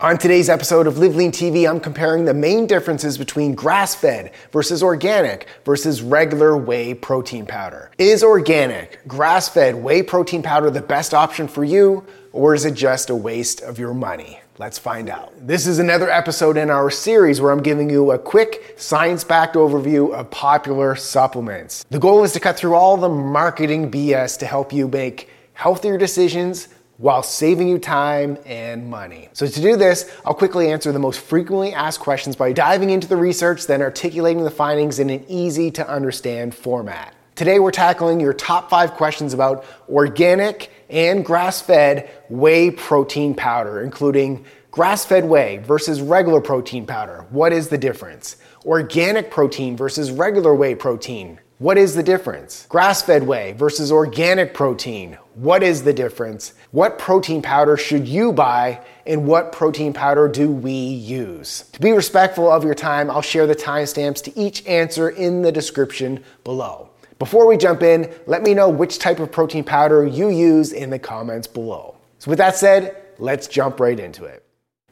On today's episode of Live Lean TV, I'm comparing the main differences between grass fed versus organic versus regular whey protein powder. Is organic, grass fed whey protein powder the best option for you, or is it just a waste of your money? Let's find out. This is another episode in our series where I'm giving you a quick, science backed overview of popular supplements. The goal is to cut through all the marketing BS to help you make healthier decisions while saving you time and money. So to do this, I'll quickly answer the most frequently asked questions by diving into the research, then articulating the findings in an easy to understand format. Today we're tackling your top five questions about organic and grass-fed whey protein powder, including grass-fed whey versus regular protein powder. What is the difference? Organic protein versus regular whey protein. What is the difference? Grass fed whey versus organic protein. What is the difference? What protein powder should you buy and what protein powder do we use? To be respectful of your time, I'll share the timestamps to each answer in the description below. Before we jump in, let me know which type of protein powder you use in the comments below. So, with that said, let's jump right into it.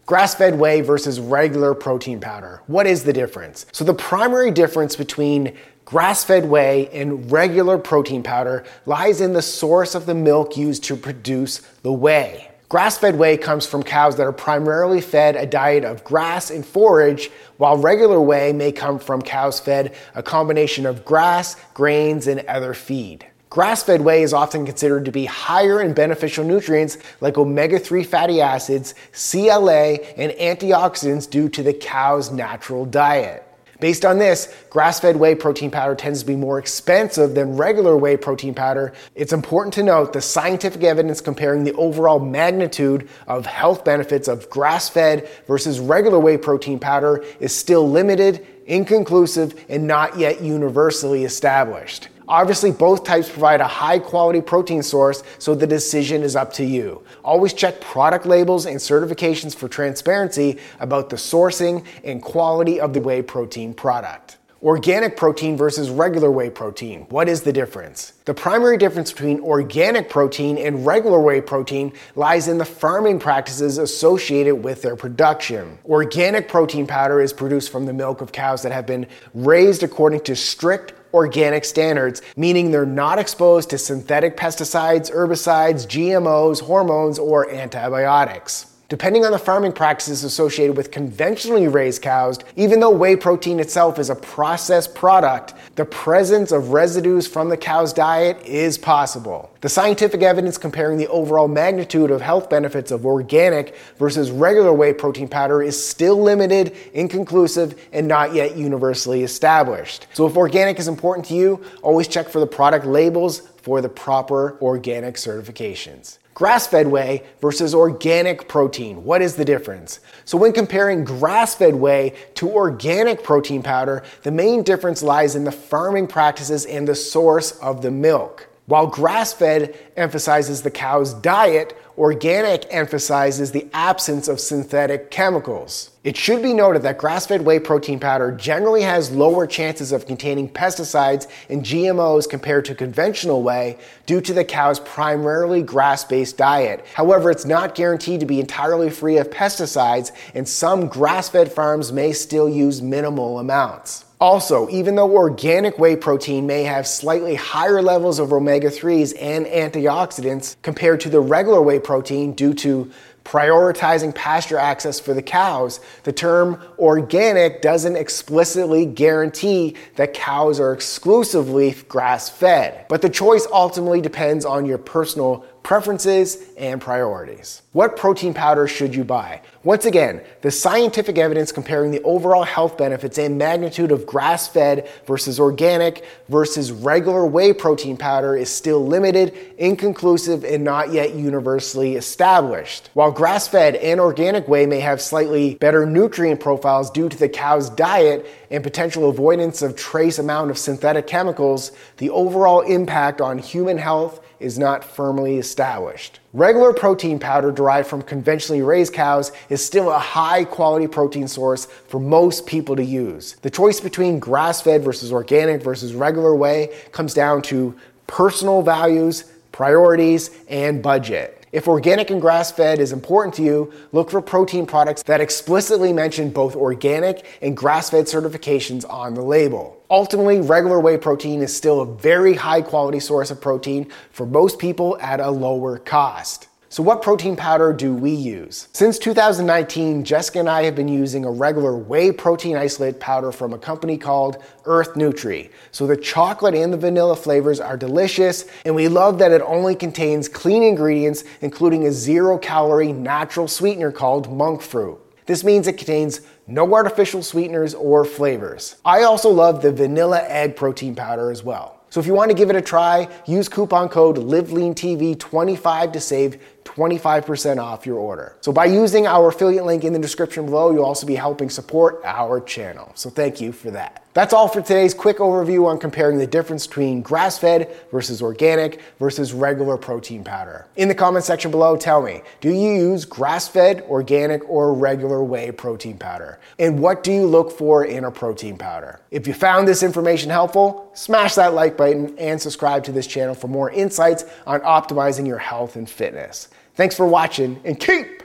Grass fed whey versus regular protein powder. What is the difference? So, the primary difference between Grass fed whey and regular protein powder lies in the source of the milk used to produce the whey. Grass fed whey comes from cows that are primarily fed a diet of grass and forage, while regular whey may come from cows fed a combination of grass, grains, and other feed. Grass fed whey is often considered to be higher in beneficial nutrients like omega 3 fatty acids, CLA, and antioxidants due to the cow's natural diet. Based on this, grass fed whey protein powder tends to be more expensive than regular whey protein powder. It's important to note the scientific evidence comparing the overall magnitude of health benefits of grass fed versus regular whey protein powder is still limited, inconclusive, and not yet universally established. Obviously, both types provide a high quality protein source, so the decision is up to you. Always check product labels and certifications for transparency about the sourcing and quality of the whey protein product. Organic protein versus regular whey protein. What is the difference? The primary difference between organic protein and regular whey protein lies in the farming practices associated with their production. Organic protein powder is produced from the milk of cows that have been raised according to strict organic standards, meaning they're not exposed to synthetic pesticides, herbicides, GMOs, hormones, or antibiotics. Depending on the farming practices associated with conventionally raised cows, even though whey protein itself is a processed product, the presence of residues from the cow's diet is possible. The scientific evidence comparing the overall magnitude of health benefits of organic versus regular whey protein powder is still limited, inconclusive, and not yet universally established. So if organic is important to you, always check for the product labels for the proper organic certifications. Grass fed whey versus organic protein. What is the difference? So, when comparing grass fed whey to organic protein powder, the main difference lies in the farming practices and the source of the milk. While grass fed emphasizes the cow's diet, organic emphasizes the absence of synthetic chemicals. It should be noted that grass fed whey protein powder generally has lower chances of containing pesticides and GMOs compared to conventional whey due to the cow's primarily grass based diet. However, it's not guaranteed to be entirely free of pesticides, and some grass fed farms may still use minimal amounts. Also, even though organic whey protein may have slightly higher levels of omega 3s and antioxidants compared to the regular whey protein due to prioritizing pasture access for the cows, the term organic doesn't explicitly guarantee that cows are exclusively grass fed. But the choice ultimately depends on your personal preferences, and priorities. What protein powder should you buy? Once again, the scientific evidence comparing the overall health benefits and magnitude of grass fed versus organic versus regular whey protein powder is still limited, inconclusive, and not yet universally established. While grass fed and organic whey may have slightly better nutrient profiles due to the cow's diet and potential avoidance of trace amount of synthetic chemicals, the overall impact on human health is not firmly established. Regular protein powder derived from conventionally raised cows is still a high quality protein source for most people to use. The choice between grass fed versus organic versus regular whey comes down to personal values, priorities, and budget. If organic and grass fed is important to you, look for protein products that explicitly mention both organic and grass fed certifications on the label. Ultimately, regular whey protein is still a very high quality source of protein for most people at a lower cost. So, what protein powder do we use? Since 2019, Jessica and I have been using a regular whey protein isolate powder from a company called Earth Nutri. So, the chocolate and the vanilla flavors are delicious, and we love that it only contains clean ingredients, including a zero calorie natural sweetener called monk fruit. This means it contains no artificial sweeteners or flavors. I also love the vanilla egg protein powder as well. So if you want to give it a try, use coupon code LIVELEANTV25 to save 25% off your order. So by using our affiliate link in the description below, you'll also be helping support our channel. So thank you for that. That's all for today's quick overview on comparing the difference between grass fed versus organic versus regular protein powder. In the comment section below, tell me do you use grass fed, organic, or regular whey protein powder? And what do you look for in a protein powder? If you found this information helpful, smash that like button and subscribe to this channel for more insights on optimizing your health and fitness. Thanks for watching and keep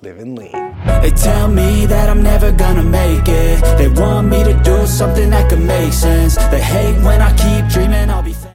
living lean. They tell me that I'm never gonna make it. They want me to do something that could make sense. They hate when I keep dreaming I'll be.